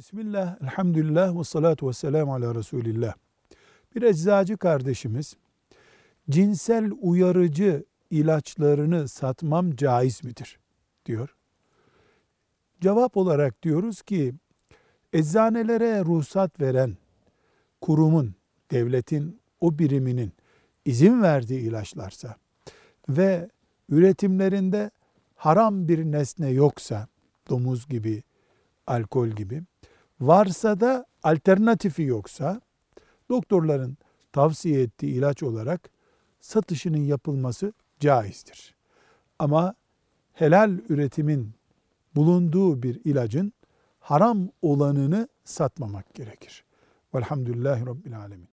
Bismillah, elhamdülillah ve salatu ve selamu ala Resulillah. Bir eczacı kardeşimiz, cinsel uyarıcı ilaçlarını satmam caiz midir? diyor. Cevap olarak diyoruz ki, eczanelere ruhsat veren kurumun, devletin, o biriminin izin verdiği ilaçlarsa ve üretimlerinde haram bir nesne yoksa, domuz gibi, alkol gibi, varsa da alternatifi yoksa, doktorların tavsiye ettiği ilaç olarak satışının yapılması caizdir. Ama helal üretimin bulunduğu bir ilacın haram olanını satmamak gerekir. Velhamdülillahi Rabbil Alemin.